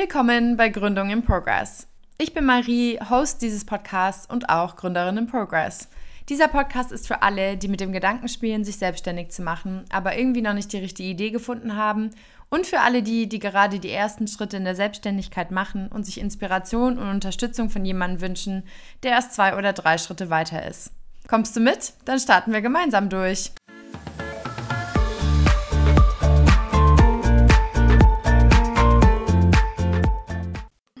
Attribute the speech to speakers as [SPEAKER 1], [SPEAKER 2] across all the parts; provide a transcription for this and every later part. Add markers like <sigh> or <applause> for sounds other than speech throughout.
[SPEAKER 1] Willkommen bei Gründung in Progress. Ich bin Marie, Host dieses Podcasts und auch Gründerin in Progress. Dieser Podcast ist für alle, die mit dem Gedanken spielen, sich selbstständig zu machen, aber irgendwie noch nicht die richtige Idee gefunden haben und für alle die, die gerade die ersten Schritte in der Selbstständigkeit machen und sich Inspiration und Unterstützung von jemandem wünschen, der erst zwei oder drei Schritte weiter ist. Kommst du mit? Dann starten wir gemeinsam durch.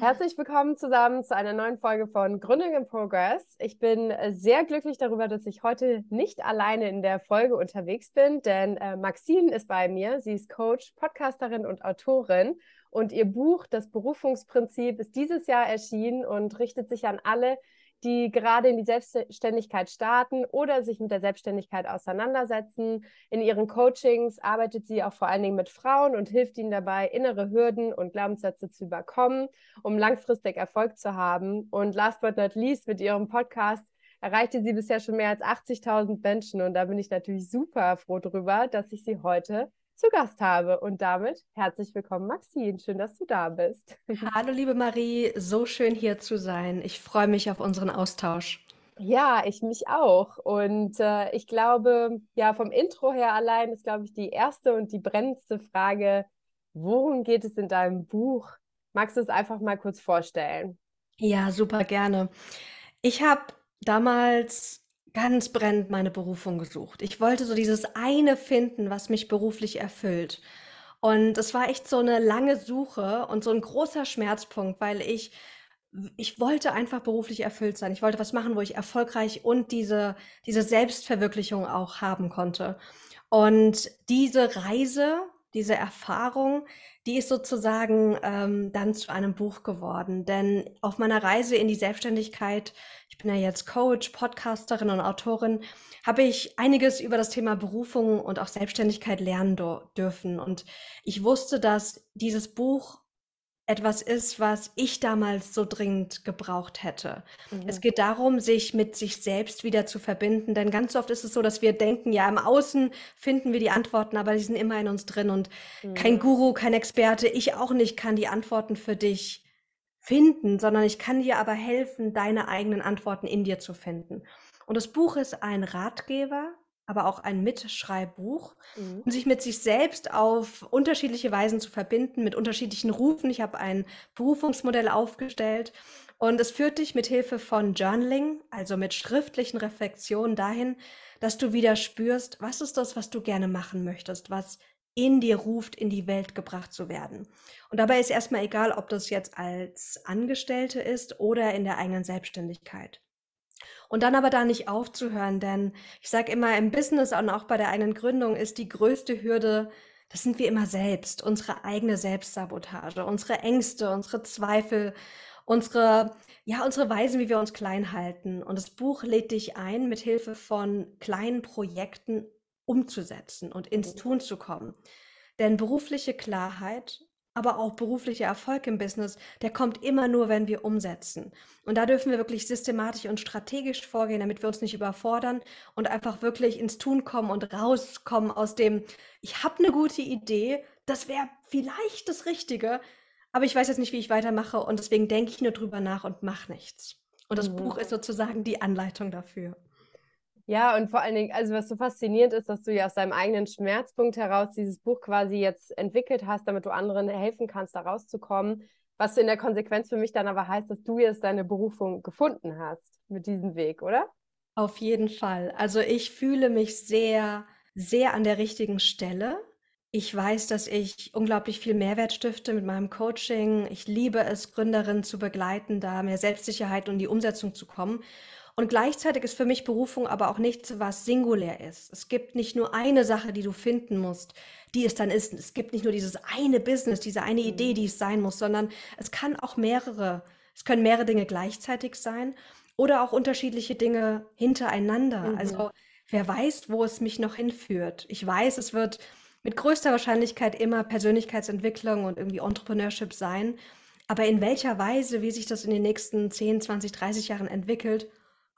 [SPEAKER 1] Herzlich willkommen zusammen zu einer neuen Folge von Gründung in Progress. Ich bin sehr glücklich darüber, dass ich heute nicht alleine in der Folge unterwegs bin, denn äh, Maxine ist bei mir. Sie ist Coach, Podcasterin und Autorin. Und ihr Buch Das Berufungsprinzip ist dieses Jahr erschienen und richtet sich an alle, die gerade in die Selbstständigkeit starten oder sich mit der Selbstständigkeit auseinandersetzen. In ihren Coachings arbeitet sie auch vor allen Dingen mit Frauen und hilft ihnen dabei, innere Hürden und Glaubenssätze zu überkommen, um langfristig Erfolg zu haben. Und last but not least, mit ihrem Podcast erreichte sie bisher schon mehr als 80.000 Menschen. Und da bin ich natürlich super froh drüber, dass ich sie heute zu Gast habe. Und damit herzlich willkommen, Maxine. Schön, dass du da bist. <laughs>
[SPEAKER 2] Hallo, liebe Marie. So schön hier zu sein. Ich freue mich auf unseren Austausch.
[SPEAKER 1] Ja, ich mich auch. Und äh, ich glaube, ja, vom Intro her allein ist, glaube ich, die erste und die brennendste Frage, worum geht es in deinem Buch? Magst du es einfach mal kurz vorstellen?
[SPEAKER 2] Ja, super gerne. Ich habe damals ganz brennend meine Berufung gesucht. Ich wollte so dieses eine finden, was mich beruflich erfüllt. Und es war echt so eine lange Suche und so ein großer Schmerzpunkt, weil ich ich wollte einfach beruflich erfüllt sein. Ich wollte was machen, wo ich erfolgreich und diese diese Selbstverwirklichung auch haben konnte. Und diese Reise, diese Erfahrung, die ist sozusagen ähm, dann zu einem Buch geworden. Denn auf meiner Reise in die Selbstständigkeit, ich bin ja jetzt Coach, Podcasterin und Autorin, habe ich einiges über das Thema Berufung und auch Selbstständigkeit lernen dürfen. Und ich wusste, dass dieses Buch etwas ist, was ich damals so dringend gebraucht hätte. Mhm. Es geht darum, sich mit sich selbst wieder zu verbinden, denn ganz oft ist es so, dass wir denken, ja, im Außen finden wir die Antworten, aber die sind immer in uns drin und mhm. kein Guru, kein Experte, ich auch nicht kann die Antworten für dich finden, sondern ich kann dir aber helfen, deine eigenen Antworten in dir zu finden. Und das Buch ist ein Ratgeber, aber auch ein Mitschreibbuch, mhm. um sich mit sich selbst auf unterschiedliche Weisen zu verbinden, mit unterschiedlichen Rufen. Ich habe ein Berufungsmodell aufgestellt und es führt dich mit Hilfe von Journaling, also mit schriftlichen Reflexionen dahin, dass du wieder spürst, was ist das, was du gerne machen möchtest, was in dir ruft, in die Welt gebracht zu werden. Und dabei ist erstmal egal, ob das jetzt als Angestellte ist oder in der eigenen Selbstständigkeit. Und dann aber da nicht aufzuhören, denn ich sage immer, im Business und auch bei der eigenen Gründung ist die größte Hürde, das sind wir immer selbst, unsere eigene Selbstsabotage, unsere Ängste, unsere Zweifel, unsere, ja, unsere Weisen, wie wir uns klein halten. Und das Buch lädt dich ein, mit Hilfe von kleinen Projekten umzusetzen und ins mhm. Tun zu kommen. Denn berufliche Klarheit aber auch beruflicher Erfolg im Business, der kommt immer nur, wenn wir umsetzen. Und da dürfen wir wirklich systematisch und strategisch vorgehen, damit wir uns nicht überfordern und einfach wirklich ins Tun kommen und rauskommen aus dem, ich habe eine gute Idee, das wäre vielleicht das Richtige, aber ich weiß jetzt nicht, wie ich weitermache und deswegen denke ich nur drüber nach und mache nichts. Und das mhm. Buch ist sozusagen die Anleitung dafür.
[SPEAKER 1] Ja, und vor allen Dingen, also was so faszinierend ist, dass du ja aus deinem eigenen Schmerzpunkt heraus dieses Buch quasi jetzt entwickelt hast, damit du anderen helfen kannst, da rauszukommen. Was in der Konsequenz für mich dann aber heißt, dass du jetzt deine Berufung gefunden hast mit diesem Weg, oder?
[SPEAKER 2] Auf jeden Fall. Also ich fühle mich sehr, sehr an der richtigen Stelle. Ich weiß, dass ich unglaublich viel Mehrwert stifte mit meinem Coaching. Ich liebe es, Gründerinnen zu begleiten, da mehr Selbstsicherheit und die Umsetzung zu kommen. Und gleichzeitig ist für mich Berufung aber auch nichts, was singulär ist. Es gibt nicht nur eine Sache, die du finden musst, die es dann ist. Es gibt nicht nur dieses eine Business, diese eine Idee, mhm. die es sein muss, sondern es kann auch mehrere, es können mehrere Dinge gleichzeitig sein oder auch unterschiedliche Dinge hintereinander. Mhm. Also wer weiß, wo es mich noch hinführt. Ich weiß, es wird mit größter Wahrscheinlichkeit immer Persönlichkeitsentwicklung und irgendwie Entrepreneurship sein. Aber in welcher Weise, wie sich das in den nächsten 10, 20, 30 Jahren entwickelt,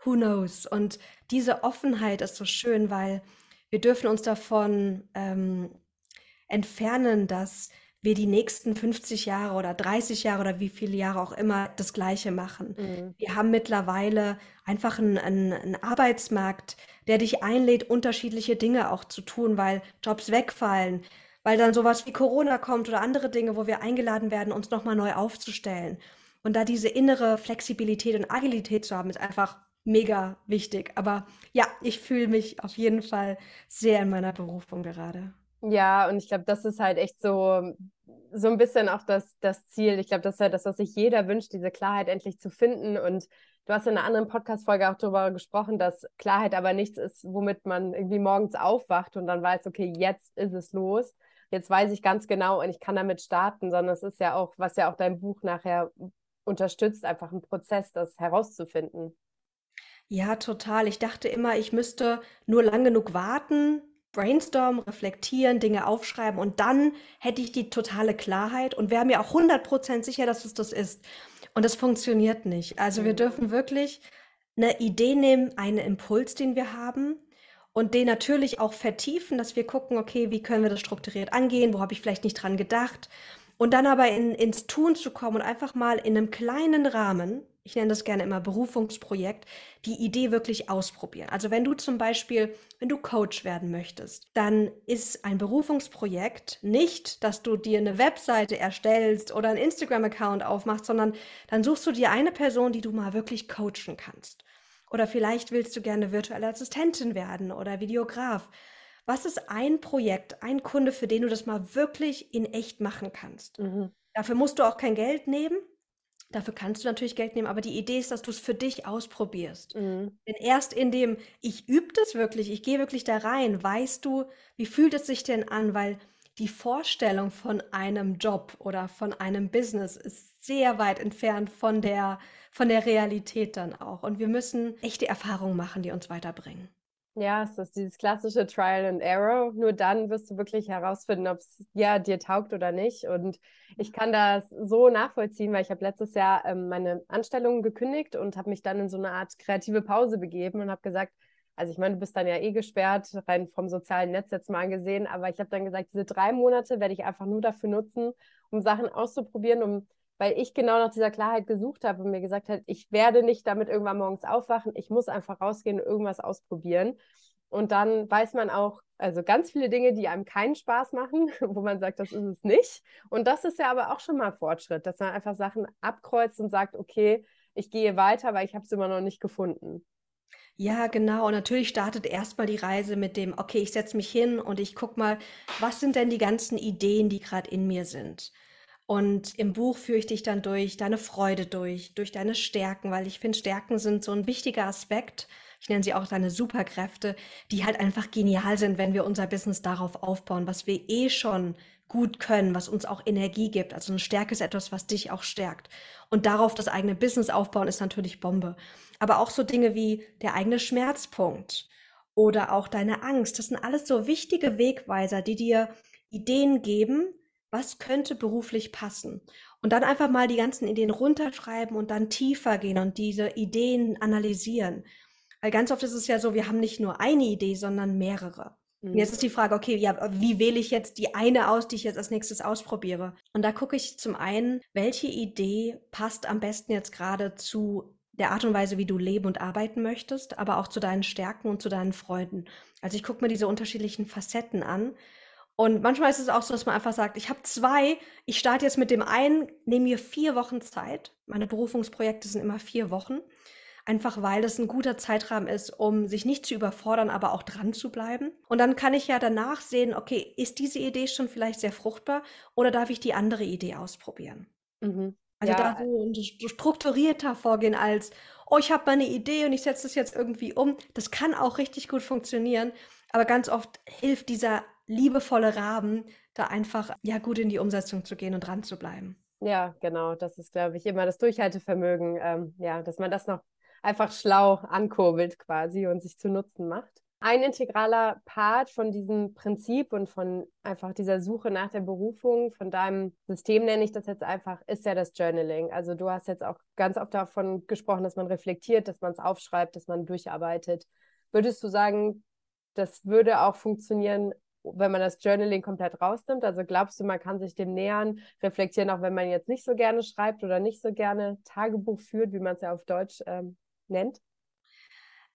[SPEAKER 2] who knows? Und diese Offenheit ist so schön, weil wir dürfen uns davon ähm, entfernen, dass wir die nächsten 50 Jahre oder 30 Jahre oder wie viele Jahre auch immer das Gleiche machen. Mhm. Wir haben mittlerweile einfach einen, einen, einen, Arbeitsmarkt, der dich einlädt, unterschiedliche Dinge auch zu tun, weil Jobs wegfallen, weil dann sowas wie Corona kommt oder andere Dinge, wo wir eingeladen werden, uns nochmal neu aufzustellen. Und da diese innere Flexibilität und Agilität zu haben, ist einfach mega wichtig. Aber ja, ich fühle mich auf jeden Fall sehr in meiner Berufung gerade.
[SPEAKER 1] Ja, und ich glaube, das ist halt echt so, so ein bisschen auch das, das Ziel. Ich glaube, das ist ja das, was sich jeder wünscht, diese Klarheit endlich zu finden. Und du hast in einer anderen Podcast-Folge auch darüber gesprochen, dass Klarheit aber nichts ist, womit man irgendwie morgens aufwacht und dann weiß, okay, jetzt ist es los. Jetzt weiß ich ganz genau und ich kann damit starten, sondern es ist ja auch, was ja auch dein Buch nachher unterstützt, einfach ein Prozess, das herauszufinden.
[SPEAKER 2] Ja, total. Ich dachte immer, ich müsste nur lang genug warten, brainstormen, reflektieren, Dinge aufschreiben und dann hätte ich die totale Klarheit und wäre mir auch 100% sicher, dass es das ist. Und das funktioniert nicht. Also wir mhm. dürfen wirklich eine Idee nehmen, einen Impuls, den wir haben und den natürlich auch vertiefen, dass wir gucken, okay, wie können wir das strukturiert angehen, wo habe ich vielleicht nicht dran gedacht. Und dann aber in, ins Tun zu kommen und einfach mal in einem kleinen Rahmen ich nenne das gerne immer Berufungsprojekt, die Idee wirklich ausprobieren. Also wenn du zum Beispiel, wenn du Coach werden möchtest, dann ist ein Berufungsprojekt nicht, dass du dir eine Webseite erstellst oder einen Instagram-Account aufmachst, sondern dann suchst du dir eine Person, die du mal wirklich coachen kannst. Oder vielleicht willst du gerne virtuelle Assistentin werden oder Videograf. Was ist ein Projekt, ein Kunde, für den du das mal wirklich in echt machen kannst? Mhm. Dafür musst du auch kein Geld nehmen. Dafür kannst du natürlich Geld nehmen, aber die Idee ist, dass du es für dich ausprobierst. Mhm. Denn erst in dem, ich übe das wirklich, ich gehe wirklich da rein, weißt du, wie fühlt es sich denn an? Weil die Vorstellung von einem Job oder von einem Business ist sehr weit entfernt von der, von der Realität dann auch. Und wir müssen echte Erfahrungen machen, die uns weiterbringen.
[SPEAKER 1] Ja, es ist dieses klassische Trial and Error. Nur dann wirst du wirklich herausfinden, ob es ja dir taugt oder nicht. Und ich kann das so nachvollziehen, weil ich habe letztes Jahr ähm, meine Anstellung gekündigt und habe mich dann in so eine Art kreative Pause begeben und habe gesagt, also ich meine, du bist dann ja eh gesperrt, rein vom sozialen Netz jetzt mal angesehen, aber ich habe dann gesagt, diese drei Monate werde ich einfach nur dafür nutzen, um Sachen auszuprobieren, um weil ich genau nach dieser Klarheit gesucht habe und mir gesagt habe, ich werde nicht damit irgendwann morgens aufwachen, ich muss einfach rausgehen und irgendwas ausprobieren. Und dann weiß man auch, also ganz viele Dinge, die einem keinen Spaß machen, <laughs> wo man sagt, das ist es nicht. Und das ist ja aber auch schon mal Fortschritt, dass man einfach Sachen abkreuzt und sagt, okay, ich gehe weiter, weil ich habe es immer noch nicht gefunden.
[SPEAKER 2] Ja, genau. Und natürlich startet erstmal die Reise mit dem, okay, ich setze mich hin und ich gucke mal, was sind denn die ganzen Ideen, die gerade in mir sind. Und im Buch führe ich dich dann durch deine Freude durch, durch deine Stärken, weil ich finde, Stärken sind so ein wichtiger Aspekt. Ich nenne sie auch deine Superkräfte, die halt einfach genial sind, wenn wir unser Business darauf aufbauen, was wir eh schon gut können, was uns auch Energie gibt. Also eine Stärke ist etwas, was dich auch stärkt. Und darauf das eigene Business aufbauen ist natürlich Bombe. Aber auch so Dinge wie der eigene Schmerzpunkt oder auch deine Angst, das sind alles so wichtige Wegweiser, die dir Ideen geben, was könnte beruflich passen? Und dann einfach mal die ganzen Ideen runterschreiben und dann tiefer gehen und diese Ideen analysieren. Weil ganz oft ist es ja so, wir haben nicht nur eine Idee, sondern mehrere. Und jetzt mhm. ist die Frage, okay, ja, wie wähle ich jetzt die eine aus, die ich jetzt als nächstes ausprobiere? Und da gucke ich zum einen, welche Idee passt am besten jetzt gerade zu der Art und Weise, wie du leben und arbeiten möchtest, aber auch zu deinen Stärken und zu deinen Freuden. Also ich gucke mir diese unterschiedlichen Facetten an und manchmal ist es auch so, dass man einfach sagt, ich habe zwei, ich starte jetzt mit dem einen, nehme mir vier Wochen Zeit. Meine Berufungsprojekte sind immer vier Wochen. Einfach weil das ein guter Zeitrahmen ist, um sich nicht zu überfordern, aber auch dran zu bleiben. Und dann kann ich ja danach sehen, okay, ist diese Idee schon vielleicht sehr fruchtbar oder darf ich die andere Idee ausprobieren? Mhm. Also ja. da so strukturierter vorgehen als, oh, ich habe meine Idee und ich setze das jetzt irgendwie um. Das kann auch richtig gut funktionieren. Aber ganz oft hilft dieser liebevolle Rahmen, da einfach ja gut in die Umsetzung zu gehen und dran zu bleiben.
[SPEAKER 1] Ja, genau. Das ist, glaube ich, immer das Durchhaltevermögen, ähm, ja, dass man das noch einfach schlau ankurbelt quasi und sich zu Nutzen macht. Ein integraler Part von diesem Prinzip und von einfach dieser Suche nach der Berufung, von deinem System nenne ich das jetzt einfach, ist ja das Journaling. Also du hast jetzt auch ganz oft davon gesprochen, dass man reflektiert, dass man es aufschreibt, dass man durcharbeitet. Würdest du sagen, das würde auch funktionieren wenn man das Journaling komplett rausnimmt? Also glaubst du, man kann sich dem nähern, reflektieren, auch wenn man jetzt nicht so gerne schreibt oder nicht so gerne Tagebuch führt, wie man es ja auf Deutsch ähm, nennt?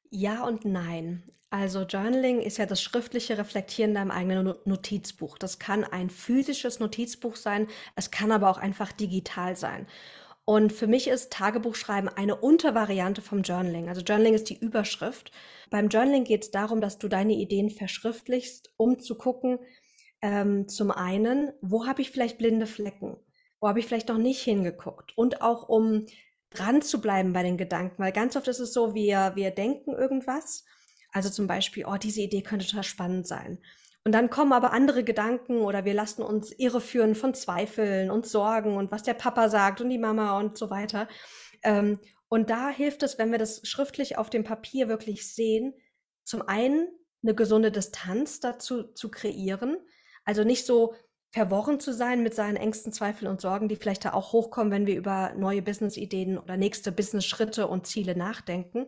[SPEAKER 2] Ja und nein. Also Journaling ist ja das schriftliche Reflektieren in deinem eigenen Notizbuch. Das kann ein physisches Notizbuch sein, es kann aber auch einfach digital sein. Und für mich ist Tagebuchschreiben eine Untervariante vom Journaling. Also Journaling ist die Überschrift. Beim Journaling geht es darum, dass du deine Ideen verschriftlichst, um zu gucken, ähm, zum einen, wo habe ich vielleicht blinde Flecken? Wo habe ich vielleicht noch nicht hingeguckt? Und auch um dran zu bleiben bei den Gedanken, weil ganz oft ist es so, wir, wir denken irgendwas. Also zum Beispiel, oh, diese Idee könnte total spannend sein. Und dann kommen aber andere Gedanken oder wir lassen uns irreführen von Zweifeln und Sorgen und was der Papa sagt und die Mama und so weiter. Ähm, und da hilft es, wenn wir das schriftlich auf dem Papier wirklich sehen, zum einen eine gesunde Distanz dazu zu kreieren. Also nicht so verworren zu sein mit seinen Ängsten, Zweifeln und Sorgen, die vielleicht da auch hochkommen, wenn wir über neue Business-Ideen oder nächste Business-Schritte und Ziele nachdenken.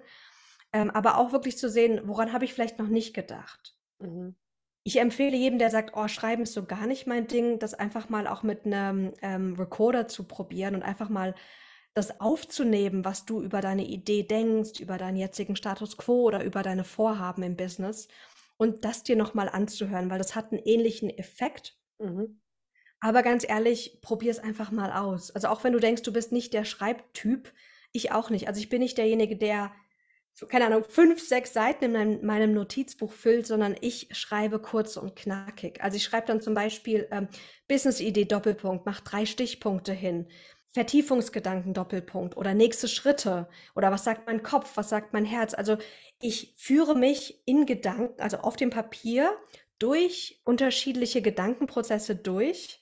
[SPEAKER 2] Ähm, aber auch wirklich zu sehen, woran habe ich vielleicht noch nicht gedacht. Mhm. Ich empfehle jedem, der sagt, oh, Schreiben ist so gar nicht mein Ding, das einfach mal auch mit einem ähm, Recorder zu probieren und einfach mal das aufzunehmen, was du über deine Idee denkst, über deinen jetzigen Status quo oder über deine Vorhaben im Business und das dir nochmal anzuhören, weil das hat einen ähnlichen Effekt. Mhm. Aber ganz ehrlich, probier es einfach mal aus. Also auch wenn du denkst, du bist nicht der Schreibtyp, ich auch nicht. Also ich bin nicht derjenige, der keine Ahnung, fünf, sechs Seiten in meinem, meinem Notizbuch füllt, sondern ich schreibe kurz und knackig. Also ich schreibe dann zum Beispiel ähm, Business-Idee Doppelpunkt, mach drei Stichpunkte hin, Vertiefungsgedanken Doppelpunkt oder nächste Schritte oder was sagt mein Kopf, was sagt mein Herz. Also ich führe mich in Gedanken, also auf dem Papier durch unterschiedliche Gedankenprozesse durch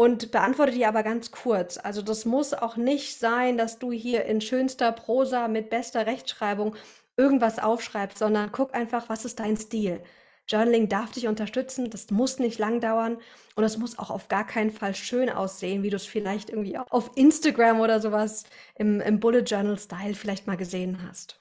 [SPEAKER 2] und beantworte die aber ganz kurz. Also das muss auch nicht sein, dass du hier in schönster Prosa mit bester Rechtschreibung irgendwas aufschreibst, sondern guck einfach, was ist dein Stil. Journaling darf dich unterstützen, das muss nicht lang dauern und es muss auch auf gar keinen Fall schön aussehen, wie du es vielleicht irgendwie auf Instagram oder sowas im, im Bullet Journal Style vielleicht mal gesehen hast.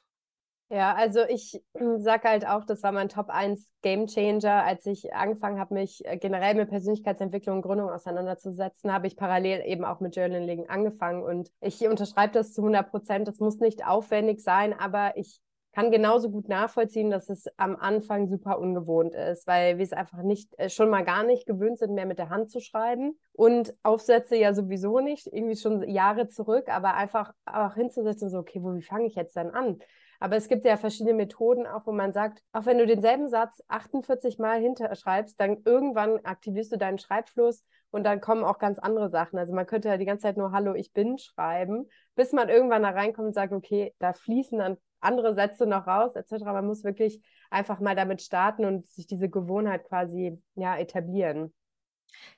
[SPEAKER 1] Ja, also ich sage halt auch, das war mein Top 1 Game Changer. Als ich angefangen habe, mich äh, generell mit Persönlichkeitsentwicklung und Gründung auseinanderzusetzen, habe ich parallel eben auch mit Journaling angefangen. Und ich unterschreibe das zu 100 Prozent. Das muss nicht aufwendig sein, aber ich kann genauso gut nachvollziehen, dass es am Anfang super ungewohnt ist, weil wir es einfach nicht, äh, schon mal gar nicht gewöhnt sind, mehr mit der Hand zu schreiben. Und Aufsätze ja sowieso nicht, irgendwie schon Jahre zurück, aber einfach auch hinzusetzen, so, okay, wo, wie fange ich jetzt denn an? Aber es gibt ja verschiedene Methoden, auch wo man sagt, auch wenn du denselben Satz 48 Mal hinterschreibst, dann irgendwann aktivierst du deinen Schreibfluss und dann kommen auch ganz andere Sachen. Also man könnte ja die ganze Zeit nur Hallo, ich bin schreiben, bis man irgendwann da reinkommt und sagt, okay, da fließen dann andere Sätze noch raus, etc. Man muss wirklich einfach mal damit starten und sich diese Gewohnheit quasi ja etablieren.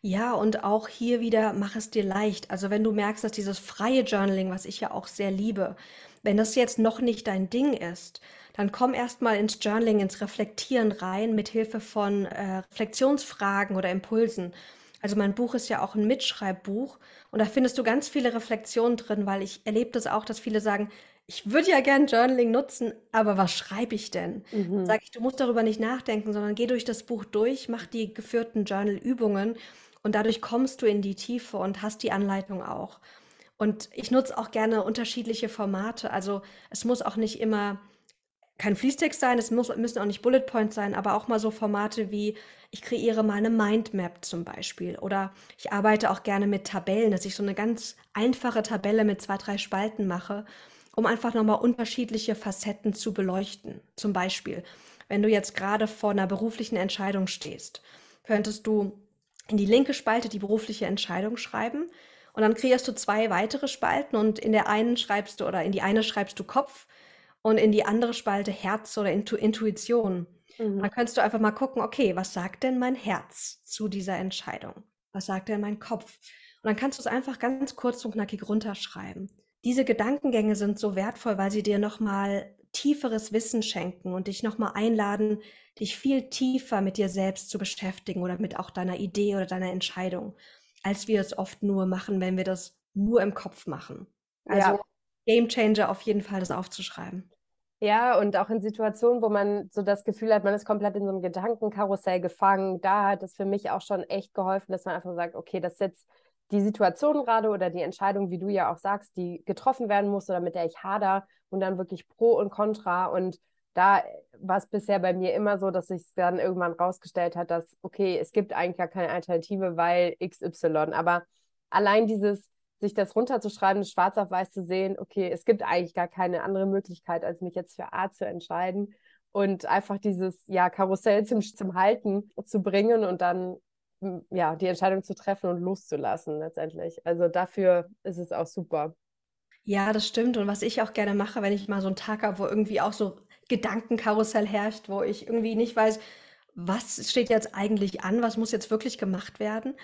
[SPEAKER 2] Ja, und auch hier wieder, mach es dir leicht. Also wenn du merkst, dass dieses freie Journaling, was ich ja auch sehr liebe, wenn das jetzt noch nicht dein Ding ist, dann komm erstmal ins Journaling, ins Reflektieren rein, mit Hilfe von äh, Reflexionsfragen oder Impulsen. Also mein Buch ist ja auch ein Mitschreibbuch und da findest du ganz viele Reflexionen drin, weil ich erlebe das auch, dass viele sagen, ich würde ja gern Journaling nutzen, aber was schreibe ich denn? Mhm. Sag ich, du musst darüber nicht nachdenken, sondern geh durch das Buch durch, mach die geführten Journal-Übungen und dadurch kommst du in die Tiefe und hast die Anleitung auch. Und ich nutze auch gerne unterschiedliche Formate. Also es muss auch nicht immer kein Fließtext sein, es muss, müssen auch nicht Bullet Points sein, aber auch mal so Formate wie ich kreiere mal eine Mindmap zum Beispiel. Oder ich arbeite auch gerne mit Tabellen, dass ich so eine ganz einfache Tabelle mit zwei, drei Spalten mache, um einfach nochmal unterschiedliche Facetten zu beleuchten. Zum Beispiel, wenn du jetzt gerade vor einer beruflichen Entscheidung stehst, könntest du in die linke Spalte die berufliche Entscheidung schreiben und dann kreierst du zwei weitere Spalten und in der einen schreibst du oder in die eine schreibst du Kopf und in die andere Spalte Herz oder Intu Intuition. Mhm. Dann kannst du einfach mal gucken, okay, was sagt denn mein Herz zu dieser Entscheidung? Was sagt denn mein Kopf? Und dann kannst du es einfach ganz kurz und knackig runterschreiben. Diese Gedankengänge sind so wertvoll, weil sie dir nochmal tieferes Wissen schenken und dich nochmal einladen, dich viel tiefer mit dir selbst zu beschäftigen oder mit auch deiner Idee oder deiner Entscheidung als wir es oft nur machen, wenn wir das nur im Kopf machen. Also ja. Game Changer auf jeden Fall, das aufzuschreiben.
[SPEAKER 1] Ja, und auch in Situationen, wo man so das Gefühl hat, man ist komplett in so einem Gedankenkarussell gefangen, da hat es für mich auch schon echt geholfen, dass man einfach sagt, okay, das ist jetzt die Situation gerade oder die Entscheidung, wie du ja auch sagst, die getroffen werden muss oder mit der ich hader und dann wirklich Pro und Contra. Und da war es bisher bei mir immer so, dass sich dann irgendwann rausgestellt hat, dass, okay, es gibt eigentlich gar keine Alternative, weil XY. Aber allein dieses sich das runterzuschreiben, schwarz auf weiß zu sehen, okay, es gibt eigentlich gar keine andere Möglichkeit, als mich jetzt für A zu entscheiden und einfach dieses ja, Karussell zum, zum Halten zu bringen und dann ja, die Entscheidung zu treffen und loszulassen letztendlich. Also dafür ist es auch super.
[SPEAKER 2] Ja, das stimmt. Und was ich auch gerne mache, wenn ich mal so einen Tag habe, wo irgendwie auch so Gedankenkarussell herrscht, wo ich irgendwie nicht weiß, was steht jetzt eigentlich an, was muss jetzt wirklich gemacht werden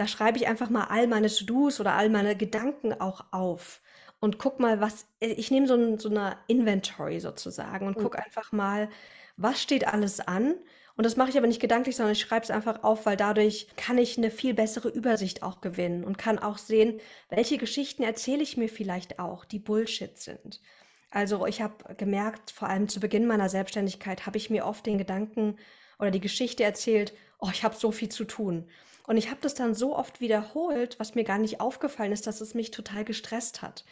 [SPEAKER 2] da schreibe ich einfach mal all meine To-Dos oder all meine Gedanken auch auf und guck mal, was, ich nehme so, ein, so eine Inventory sozusagen und mhm. guck einfach mal, was steht alles an. Und das mache ich aber nicht gedanklich, sondern ich schreibe es einfach auf, weil dadurch kann ich eine viel bessere Übersicht auch gewinnen und kann auch sehen, welche Geschichten erzähle ich mir vielleicht auch, die Bullshit sind. Also ich habe gemerkt, vor allem zu Beginn meiner Selbstständigkeit habe ich mir oft den Gedanken oder die Geschichte erzählt, oh, ich habe so viel zu tun. Und ich habe das dann so oft wiederholt, was mir gar nicht aufgefallen ist, dass es mich total gestresst hat.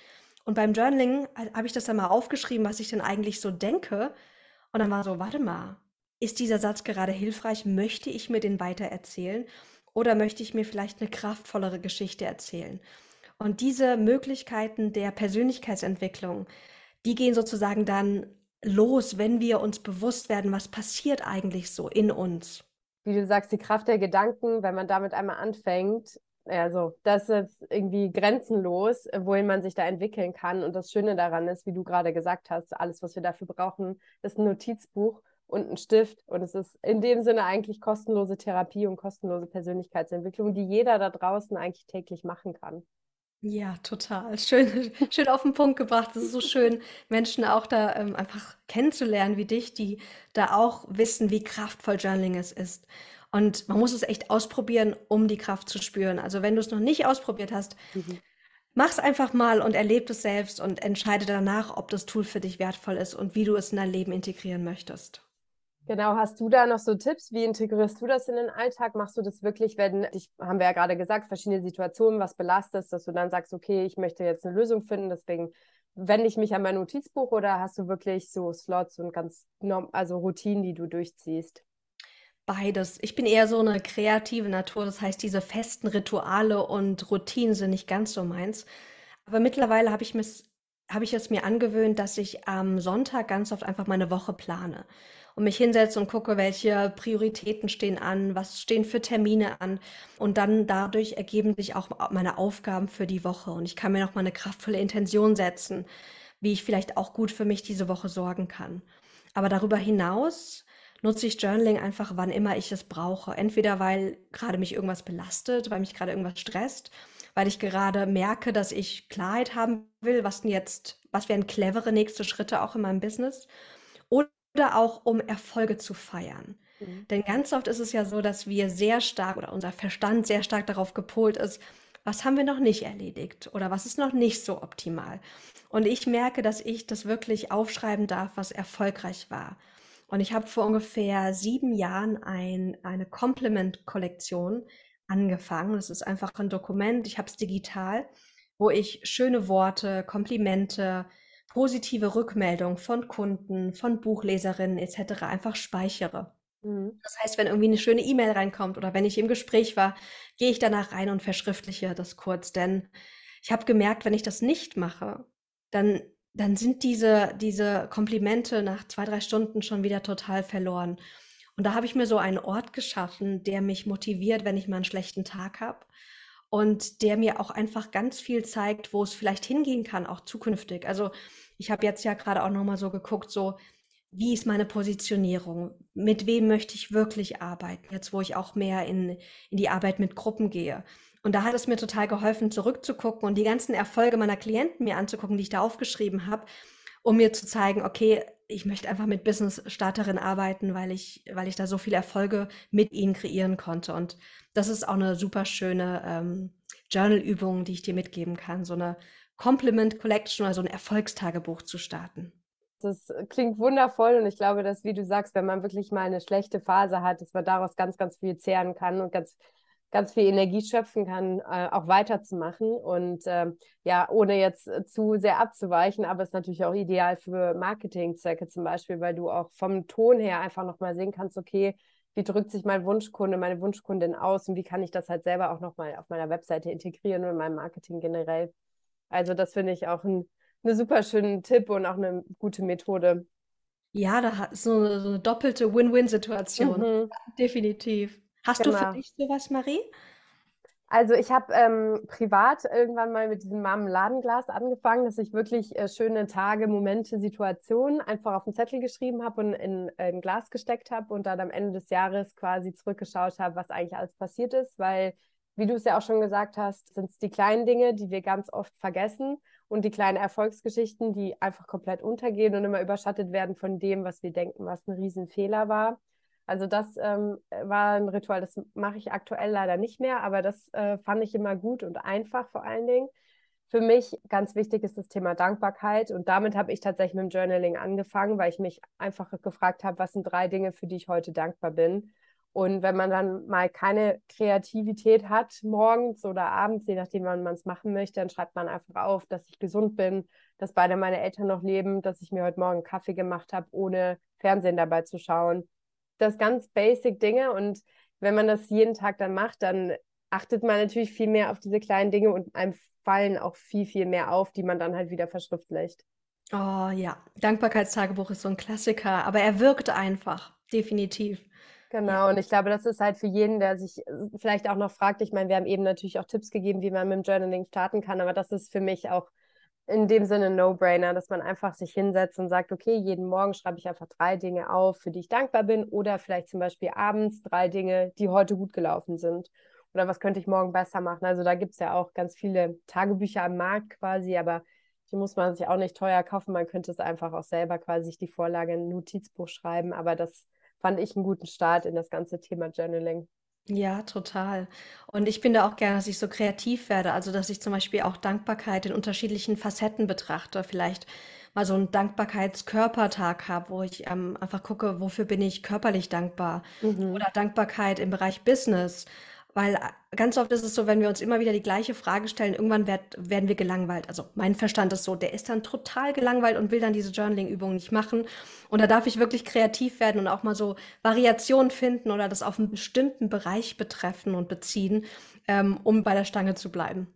[SPEAKER 2] Und beim Journaling äh, habe ich das dann mal aufgeschrieben, was ich denn eigentlich so denke. Und dann war so, warte mal, ist dieser Satz gerade hilfreich? Möchte ich mir den weiter erzählen? Oder möchte ich mir vielleicht eine kraftvollere Geschichte erzählen? Und diese Möglichkeiten der Persönlichkeitsentwicklung, die gehen sozusagen dann los, wenn wir uns bewusst werden, was passiert eigentlich so in uns
[SPEAKER 1] wie du sagst, die Kraft der Gedanken, wenn man damit einmal anfängt, also das ist irgendwie grenzenlos, wohin man sich da entwickeln kann. Und das Schöne daran ist, wie du gerade gesagt hast, alles, was wir dafür brauchen, ist ein Notizbuch und ein Stift. Und es ist in dem Sinne eigentlich kostenlose Therapie und kostenlose Persönlichkeitsentwicklung, die jeder da draußen eigentlich täglich machen kann.
[SPEAKER 2] Ja, total. Schön, <laughs> schön auf den Punkt gebracht. Es ist so schön, Menschen auch da ähm, einfach kennenzulernen wie dich, die da auch wissen, wie kraftvoll Journaling es ist. Und man muss es echt ausprobieren, um die Kraft zu spüren. Also wenn du es noch nicht ausprobiert hast, mhm. mach es einfach mal und erlebe es selbst und entscheide danach, ob das Tool für dich wertvoll ist und wie du es in dein Leben integrieren möchtest.
[SPEAKER 1] Genau, hast du da noch so Tipps? Wie integrierst du das in den Alltag? Machst du das wirklich, wenn dich, haben wir ja gerade gesagt, verschiedene Situationen, was belastest, dass du dann sagst, okay, ich möchte jetzt eine Lösung finden, deswegen wende ich mich an mein Notizbuch oder hast du wirklich so Slots und ganz, also Routinen, die du durchziehst?
[SPEAKER 2] Beides. Ich bin eher so eine kreative Natur, das heißt, diese festen Rituale und Routinen sind nicht ganz so meins. Aber mittlerweile habe ich, hab ich es mir angewöhnt, dass ich am Sonntag ganz oft einfach meine Woche plane und mich hinsetze und gucke, welche Prioritäten stehen an, was stehen für Termine an. Und dann dadurch ergeben sich auch meine Aufgaben für die Woche. Und ich kann mir noch mal eine kraftvolle Intention setzen, wie ich vielleicht auch gut für mich diese Woche sorgen kann. Aber darüber hinaus nutze ich Journaling einfach, wann immer ich es brauche. Entweder weil gerade mich irgendwas belastet, weil mich gerade irgendwas stresst, weil ich gerade merke, dass ich Klarheit haben will, was denn jetzt, was wären clevere nächste Schritte auch in meinem Business. Oder auch um Erfolge zu feiern. Mhm. Denn ganz oft ist es ja so, dass wir sehr stark oder unser Verstand sehr stark darauf gepolt ist, was haben wir noch nicht erledigt oder was ist noch nicht so optimal. Und ich merke, dass ich das wirklich aufschreiben darf, was erfolgreich war. Und ich habe vor ungefähr sieben Jahren ein, eine Compliment-Kollektion angefangen. Das ist einfach ein Dokument, ich habe es digital, wo ich schöne Worte, Komplimente, positive Rückmeldung von Kunden, von Buchleserinnen etc. einfach speichere. Mhm. Das heißt, wenn irgendwie eine schöne E-Mail reinkommt oder wenn ich im Gespräch war, gehe ich danach rein und verschriftliche das kurz. Denn ich habe gemerkt, wenn ich das nicht mache, dann, dann sind diese, diese Komplimente nach zwei, drei Stunden schon wieder total verloren. Und da habe ich mir so einen Ort geschaffen, der mich motiviert, wenn ich mal einen schlechten Tag habe und der mir auch einfach ganz viel zeigt, wo es vielleicht hingehen kann, auch zukünftig. Also ich habe jetzt ja gerade auch noch mal so geguckt, so wie ist meine Positionierung? Mit wem möchte ich wirklich arbeiten? Jetzt, wo ich auch mehr in, in die Arbeit mit Gruppen gehe. Und da hat es mir total geholfen, zurückzugucken und die ganzen Erfolge meiner Klienten mir anzugucken, die ich da aufgeschrieben habe, um mir zu zeigen, okay, ich möchte einfach mit Business-Starterinnen arbeiten, weil ich, weil ich da so viele Erfolge mit ihnen kreieren konnte. Und das ist auch eine super schöne ähm, Journal-Übung, die ich dir mitgeben kann. So eine Compliment Collection, also ein Erfolgstagebuch zu starten.
[SPEAKER 1] Das klingt wundervoll und ich glaube, dass, wie du sagst, wenn man wirklich mal eine schlechte Phase hat, dass man daraus ganz, ganz viel zehren kann und ganz, ganz viel Energie schöpfen kann, äh, auch weiterzumachen. Und äh, ja, ohne jetzt zu sehr abzuweichen, aber es ist natürlich auch ideal für Marketingzwecke zum Beispiel, weil du auch vom Ton her einfach nochmal sehen kannst, okay, wie drückt sich mein Wunschkunde, meine Wunschkundin aus und wie kann ich das halt selber auch nochmal auf meiner Webseite integrieren und in meinem Marketing generell. Also das finde ich auch ein einen super schönen Tipp und auch eine gute Methode.
[SPEAKER 2] Ja, da ist so, so eine doppelte Win-Win-Situation. Mhm. Definitiv. Hast genau. du für genau. dich sowas, Marie?
[SPEAKER 1] Also ich habe ähm, privat irgendwann mal mit diesem Marmeladenglas angefangen, dass ich wirklich äh, schöne Tage, Momente, Situationen einfach auf den Zettel geschrieben habe und in, in ein Glas gesteckt habe und dann am Ende des Jahres quasi zurückgeschaut habe, was eigentlich alles passiert ist, weil, wie du es ja auch schon gesagt hast, sind es die kleinen Dinge, die wir ganz oft vergessen und die kleinen Erfolgsgeschichten, die einfach komplett untergehen und immer überschattet werden von dem, was wir denken, was ein Riesenfehler war. Also das ähm, war ein Ritual, das mache ich aktuell leider nicht mehr, aber das äh, fand ich immer gut und einfach vor allen Dingen. Für mich ganz wichtig ist das Thema Dankbarkeit und damit habe ich tatsächlich mit dem Journaling angefangen, weil ich mich einfach gefragt habe, was sind drei Dinge, für die ich heute dankbar bin. Und wenn man dann mal keine Kreativität hat, morgens oder abends, je nachdem, wann man es machen möchte, dann schreibt man einfach auf, dass ich gesund bin, dass beide meine Eltern noch leben, dass ich mir heute Morgen Kaffee gemacht habe, ohne Fernsehen dabei zu schauen. Das ganz basic Dinge. Und wenn man das jeden Tag dann macht, dann achtet man natürlich viel mehr auf diese kleinen Dinge und einem fallen auch viel, viel mehr auf, die man dann halt wieder verschriftlicht.
[SPEAKER 2] Oh ja, Dankbarkeitstagebuch ist so ein Klassiker, aber er wirkt einfach, definitiv.
[SPEAKER 1] Genau, und ich glaube, das ist halt für jeden, der sich äh, vielleicht auch noch fragt, ich meine, wir haben eben natürlich auch Tipps gegeben, wie man mit dem Journaling starten kann, aber das ist für mich auch in dem Sinne No-Brainer, dass man einfach sich hinsetzt und sagt, okay, jeden Morgen schreibe ich einfach drei Dinge auf, für die ich dankbar bin oder vielleicht zum Beispiel abends drei Dinge, die heute gut gelaufen sind. Oder was könnte ich morgen besser machen? Also da gibt es ja auch ganz viele Tagebücher am Markt quasi, aber die muss man sich auch nicht teuer kaufen. Man könnte es einfach auch selber quasi sich die Vorlage in ein Notizbuch schreiben, aber das fand ich einen guten Start in das ganze Thema Journaling.
[SPEAKER 2] Ja, total. Und ich bin da auch gerne, dass ich so kreativ werde. Also, dass ich zum Beispiel auch Dankbarkeit in unterschiedlichen Facetten betrachte. Vielleicht mal so einen Dankbarkeitskörpertag habe, wo ich ähm, einfach gucke, wofür bin ich körperlich dankbar. Mhm. Oder Dankbarkeit im Bereich Business. Weil äh, ganz oft ist es so, wenn wir uns immer wieder die gleiche Frage stellen, irgendwann werd, werden wir gelangweilt. Also mein Verstand ist so, der ist dann total gelangweilt und will dann diese Journaling-Übung nicht machen. Und da darf ich wirklich kreativ werden und auch mal so Variationen finden oder das auf einen bestimmten Bereich betreffen und beziehen, ähm, um bei der Stange zu bleiben.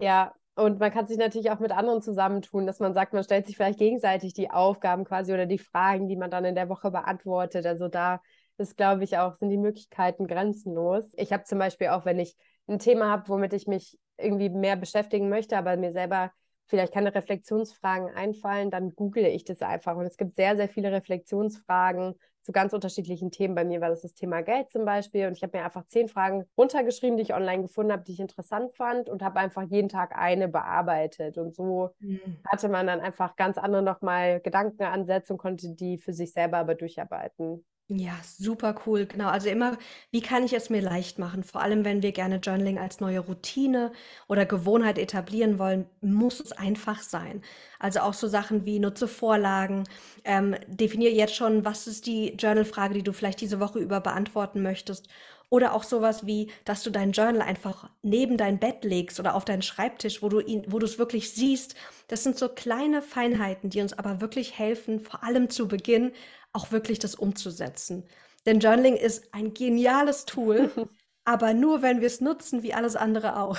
[SPEAKER 1] Ja, und man kann sich natürlich auch mit anderen zusammentun, dass man sagt, man stellt sich vielleicht gegenseitig die Aufgaben quasi oder die Fragen, die man dann in der Woche beantwortet. Also da ist, glaube ich, auch, sind die Möglichkeiten grenzenlos. Ich habe zum Beispiel auch, wenn ich ein Thema habe, womit ich mich irgendwie mehr beschäftigen möchte, aber mir selber vielleicht keine Reflexionsfragen einfallen, dann google ich das einfach. Und es gibt sehr, sehr viele Reflexionsfragen zu ganz unterschiedlichen Themen. Bei mir war das das Thema Geld zum Beispiel. Und ich habe mir einfach zehn Fragen runtergeschrieben, die ich online gefunden habe, die ich interessant fand und habe einfach jeden Tag eine bearbeitet. Und so mhm. hatte man dann einfach ganz andere nochmal Gedankenansätze und konnte die für sich selber aber durcharbeiten.
[SPEAKER 2] Ja, super cool. Genau. Also immer, wie kann ich es mir leicht machen? Vor allem, wenn wir gerne Journaling als neue Routine oder Gewohnheit etablieren wollen, muss es einfach sein. Also auch so Sachen wie nutze Vorlagen, ähm, definiere jetzt schon, was ist die Journal-Frage, die du vielleicht diese Woche über beantworten möchtest. Oder auch sowas wie, dass du dein Journal einfach neben dein Bett legst oder auf deinen Schreibtisch, wo du ihn, wo du es wirklich siehst. Das sind so kleine Feinheiten, die uns aber wirklich helfen, vor allem zu Beginn auch wirklich das umzusetzen. Denn Journaling ist ein geniales Tool, <laughs> aber nur wenn wir es nutzen, wie alles andere auch.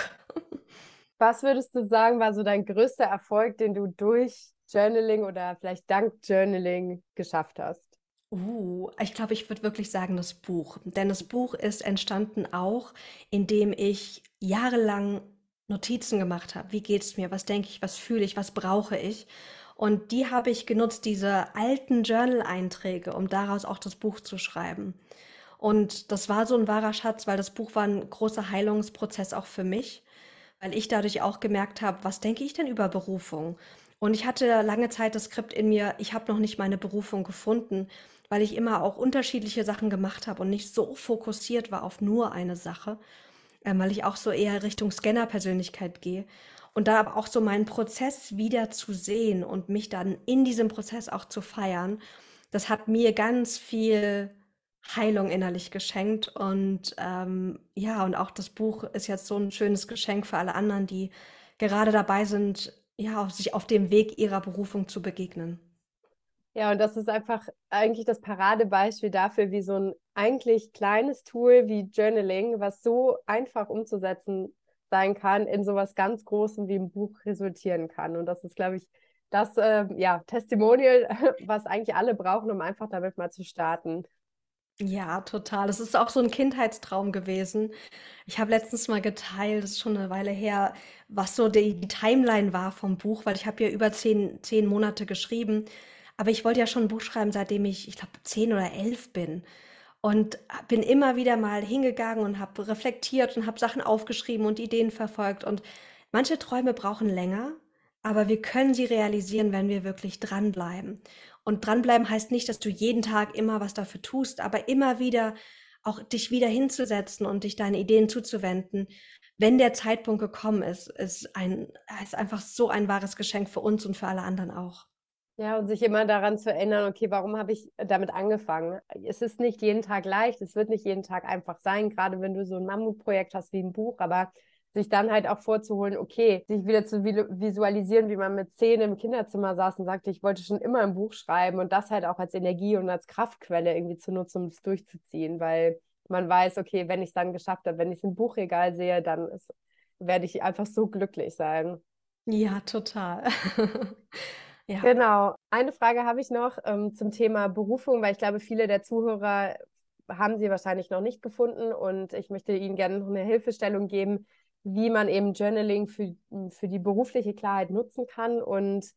[SPEAKER 1] Was würdest du sagen, war so dein größter Erfolg, den du durch Journaling oder vielleicht dank Journaling geschafft hast?
[SPEAKER 2] Uh, ich glaube, ich würde wirklich sagen, das Buch. Denn das Buch ist entstanden auch, indem ich jahrelang Notizen gemacht habe. Wie geht es mir? Was denke ich? Was fühle ich? Was brauche ich? Und die habe ich genutzt, diese alten Journal-Einträge, um daraus auch das Buch zu schreiben. Und das war so ein wahrer Schatz, weil das Buch war ein großer Heilungsprozess auch für mich, weil ich dadurch auch gemerkt habe, was denke ich denn über Berufung? Und ich hatte lange Zeit das Skript in mir, ich habe noch nicht meine Berufung gefunden, weil ich immer auch unterschiedliche Sachen gemacht habe und nicht so fokussiert war auf nur eine Sache, äh, weil ich auch so eher Richtung Scanner-Persönlichkeit gehe. Und da aber auch so meinen Prozess wieder zu sehen und mich dann in diesem Prozess auch zu feiern, das hat mir ganz viel Heilung innerlich geschenkt. Und ähm, ja, und auch das Buch ist jetzt so ein schönes Geschenk für alle anderen, die gerade dabei sind, ja, sich auf dem Weg ihrer Berufung zu begegnen.
[SPEAKER 1] Ja, und das ist einfach eigentlich das Paradebeispiel dafür, wie so ein eigentlich kleines Tool wie Journaling, was so einfach umzusetzen sein kann, in sowas ganz Großem wie ein Buch resultieren kann. Und das ist, glaube ich, das äh, ja, Testimonial, <laughs> was eigentlich alle brauchen, um einfach damit mal zu starten.
[SPEAKER 2] Ja, total. Es ist auch so ein Kindheitstraum gewesen. Ich habe letztens mal geteilt, das ist schon eine Weile her, was so die, die Timeline war vom Buch, weil ich habe ja über zehn, zehn Monate geschrieben. Aber ich wollte ja schon ein Buch schreiben, seitdem ich, ich glaube, zehn oder elf bin. Und bin immer wieder mal hingegangen und habe reflektiert und habe Sachen aufgeschrieben und Ideen verfolgt. Und manche Träume brauchen länger, aber wir können sie realisieren, wenn wir wirklich dranbleiben. Und dranbleiben heißt nicht, dass du jeden Tag immer was dafür tust, aber immer wieder auch dich wieder hinzusetzen und dich deine Ideen zuzuwenden, wenn der Zeitpunkt gekommen ist, ist, ein, ist einfach so ein wahres Geschenk für uns und für alle anderen auch.
[SPEAKER 1] Ja, und sich immer daran zu erinnern, okay, warum habe ich damit angefangen? Es ist nicht jeden Tag leicht, es wird nicht jeden Tag einfach sein, gerade wenn du so ein Mammutprojekt hast wie ein Buch, aber sich dann halt auch vorzuholen, okay, sich wieder zu visualisieren, wie man mit zehn im Kinderzimmer saß und sagte, ich wollte schon immer ein Buch schreiben und das halt auch als Energie und als Kraftquelle irgendwie zu nutzen, um es durchzuziehen, weil man weiß, okay, wenn ich es dann geschafft habe, wenn ich es im Buchregal sehe, dann werde ich einfach so glücklich sein.
[SPEAKER 2] Ja, total. <laughs>
[SPEAKER 1] ja. Genau. Eine Frage habe ich noch ähm, zum Thema Berufung, weil ich glaube, viele der Zuhörer haben sie wahrscheinlich noch nicht gefunden und ich möchte Ihnen gerne noch eine Hilfestellung geben, wie man eben Journaling für, für die berufliche Klarheit nutzen kann. Und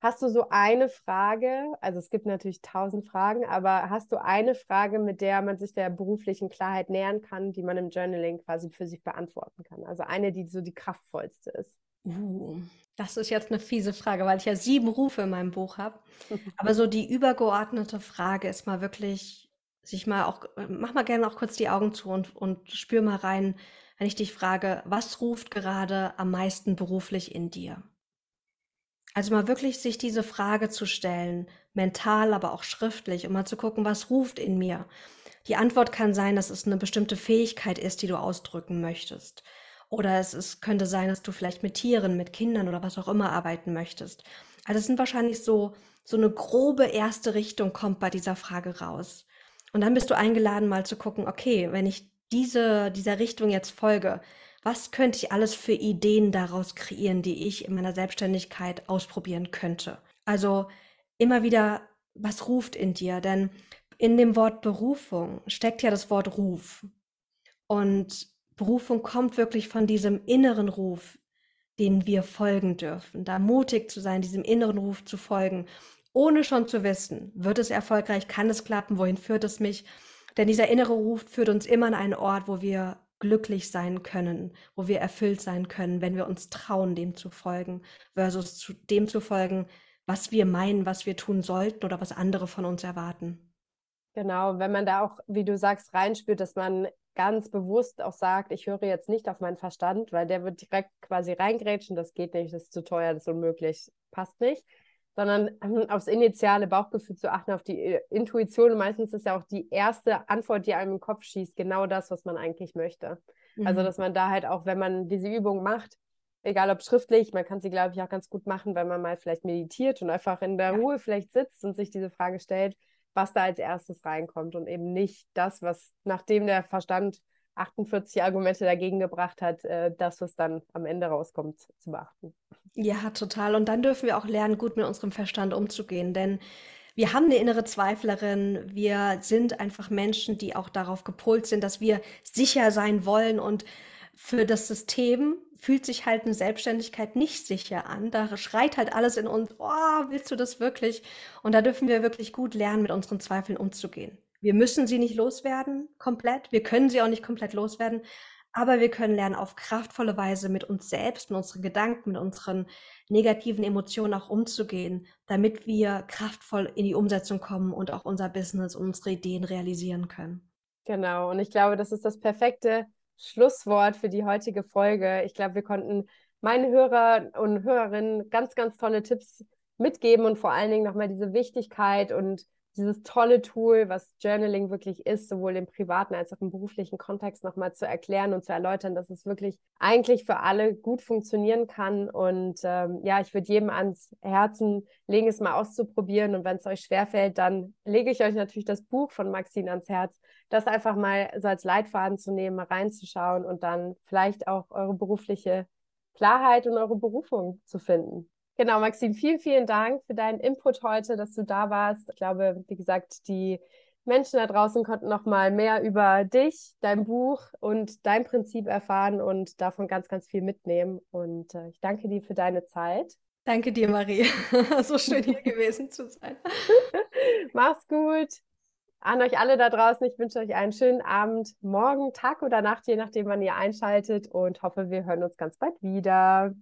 [SPEAKER 1] hast du so eine Frage, also es gibt natürlich tausend Fragen, aber hast du eine Frage, mit der man sich der beruflichen Klarheit nähern kann, die man im Journaling quasi für sich beantworten kann? Also eine, die so die kraftvollste ist.
[SPEAKER 2] Uh, das ist jetzt eine fiese Frage, weil ich ja sieben Rufe in meinem Buch habe. <laughs> Aber so die übergeordnete Frage ist mal wirklich, sich mal auch, mach mal gerne auch kurz die Augen zu und, und spür mal rein, wenn ich dich frage, was ruft gerade am meisten beruflich in dir? Also mal wirklich sich diese Frage zu stellen, mental, aber auch schriftlich, um mal zu gucken, was ruft in mir. Die Antwort kann sein, dass es eine bestimmte Fähigkeit ist, die du ausdrücken möchtest. Oder es ist, könnte sein, dass du vielleicht mit Tieren, mit Kindern oder was auch immer arbeiten möchtest. Also es sind wahrscheinlich so, so eine grobe erste Richtung kommt bei dieser Frage raus. Und dann bist du eingeladen, mal zu gucken, okay, wenn ich diese, dieser Richtung jetzt folge, was könnte ich alles für Ideen daraus kreieren, die ich in meiner Selbstständigkeit ausprobieren könnte? Also immer wieder, was ruft in dir? Denn in dem Wort Berufung steckt ja das Wort Ruf. Und Berufung kommt wirklich von diesem inneren Ruf, den wir folgen dürfen. Da mutig zu sein, diesem inneren Ruf zu folgen, ohne schon zu wissen, wird es erfolgreich, kann es klappen, wohin führt es mich? Denn dieser innere Ruf führt uns immer an einen Ort, wo wir glücklich sein können, wo wir erfüllt sein können, wenn wir uns trauen, dem zu folgen, versus zu dem zu folgen, was wir meinen, was wir tun sollten oder was andere von uns erwarten.
[SPEAKER 1] Genau, wenn man da auch, wie du sagst, reinspürt, dass man ganz bewusst auch sagt, ich höre jetzt nicht auf meinen Verstand, weil der wird direkt quasi reingrätschen, das geht nicht, das ist zu teuer, das ist unmöglich, passt nicht sondern ähm, aufs initiale Bauchgefühl zu achten, auf die äh, Intuition. Und meistens ist ja auch die erste Antwort, die einem im Kopf schießt, genau das, was man eigentlich möchte. Also, mhm. Also, dass man da halt auch, wenn man diese Übung macht, egal ob schriftlich, man kann sie, glaube ich, auch ganz gut machen, wenn man mal vielleicht meditiert und einfach in der ja. Ruhe vielleicht sitzt und sich diese Frage stellt, was da als erstes reinkommt und eben nicht das, was nachdem der Verstand 48 Argumente dagegen gebracht hat, äh, das, was dann am Ende rauskommt, zu beachten.
[SPEAKER 2] Ja, total. Und dann dürfen wir auch lernen, gut mit unserem Verstand umzugehen, denn wir haben eine innere Zweiflerin. Wir sind einfach Menschen, die auch darauf gepolt sind, dass wir sicher sein wollen. Und für das System fühlt sich halt eine Selbstständigkeit nicht sicher an. Da schreit halt alles in uns, oh, willst du das wirklich? Und da dürfen wir wirklich gut lernen, mit unseren Zweifeln umzugehen. Wir müssen sie nicht loswerden komplett. Wir können sie auch nicht komplett loswerden. Aber wir können lernen, auf kraftvolle Weise mit uns selbst, mit unseren Gedanken, mit unseren negativen Emotionen auch umzugehen, damit wir kraftvoll in die Umsetzung kommen und auch unser Business und unsere Ideen realisieren können.
[SPEAKER 1] Genau. Und ich glaube, das ist das perfekte Schlusswort für die heutige Folge. Ich glaube, wir konnten meinen Hörer und Hörerinnen ganz, ganz tolle Tipps mitgeben und vor allen Dingen nochmal diese Wichtigkeit und dieses tolle Tool, was Journaling wirklich ist, sowohl im privaten als auch im beruflichen Kontext nochmal zu erklären und zu erläutern, dass es wirklich eigentlich für alle gut funktionieren kann. Und ähm, ja, ich würde jedem ans Herzen legen, es mal auszuprobieren. Und wenn es euch schwerfällt, dann lege ich euch natürlich das Buch von Maxine ans Herz, das einfach mal so als Leitfaden zu nehmen, mal reinzuschauen und dann vielleicht auch eure berufliche Klarheit und eure Berufung zu finden. Genau, Maxine, vielen, vielen Dank für deinen Input heute, dass du da warst. Ich glaube, wie gesagt, die Menschen da draußen konnten noch mal mehr über dich, dein Buch und dein Prinzip erfahren und davon ganz, ganz viel mitnehmen. Und äh, ich danke dir für deine Zeit.
[SPEAKER 2] Danke dir, Marie. <laughs> so schön hier <laughs> gewesen zu sein.
[SPEAKER 1] Mach's gut. An euch alle da draußen, ich wünsche euch einen schönen Abend, morgen, Tag oder Nacht, je nachdem, wann ihr einschaltet und hoffe, wir hören uns ganz bald wieder.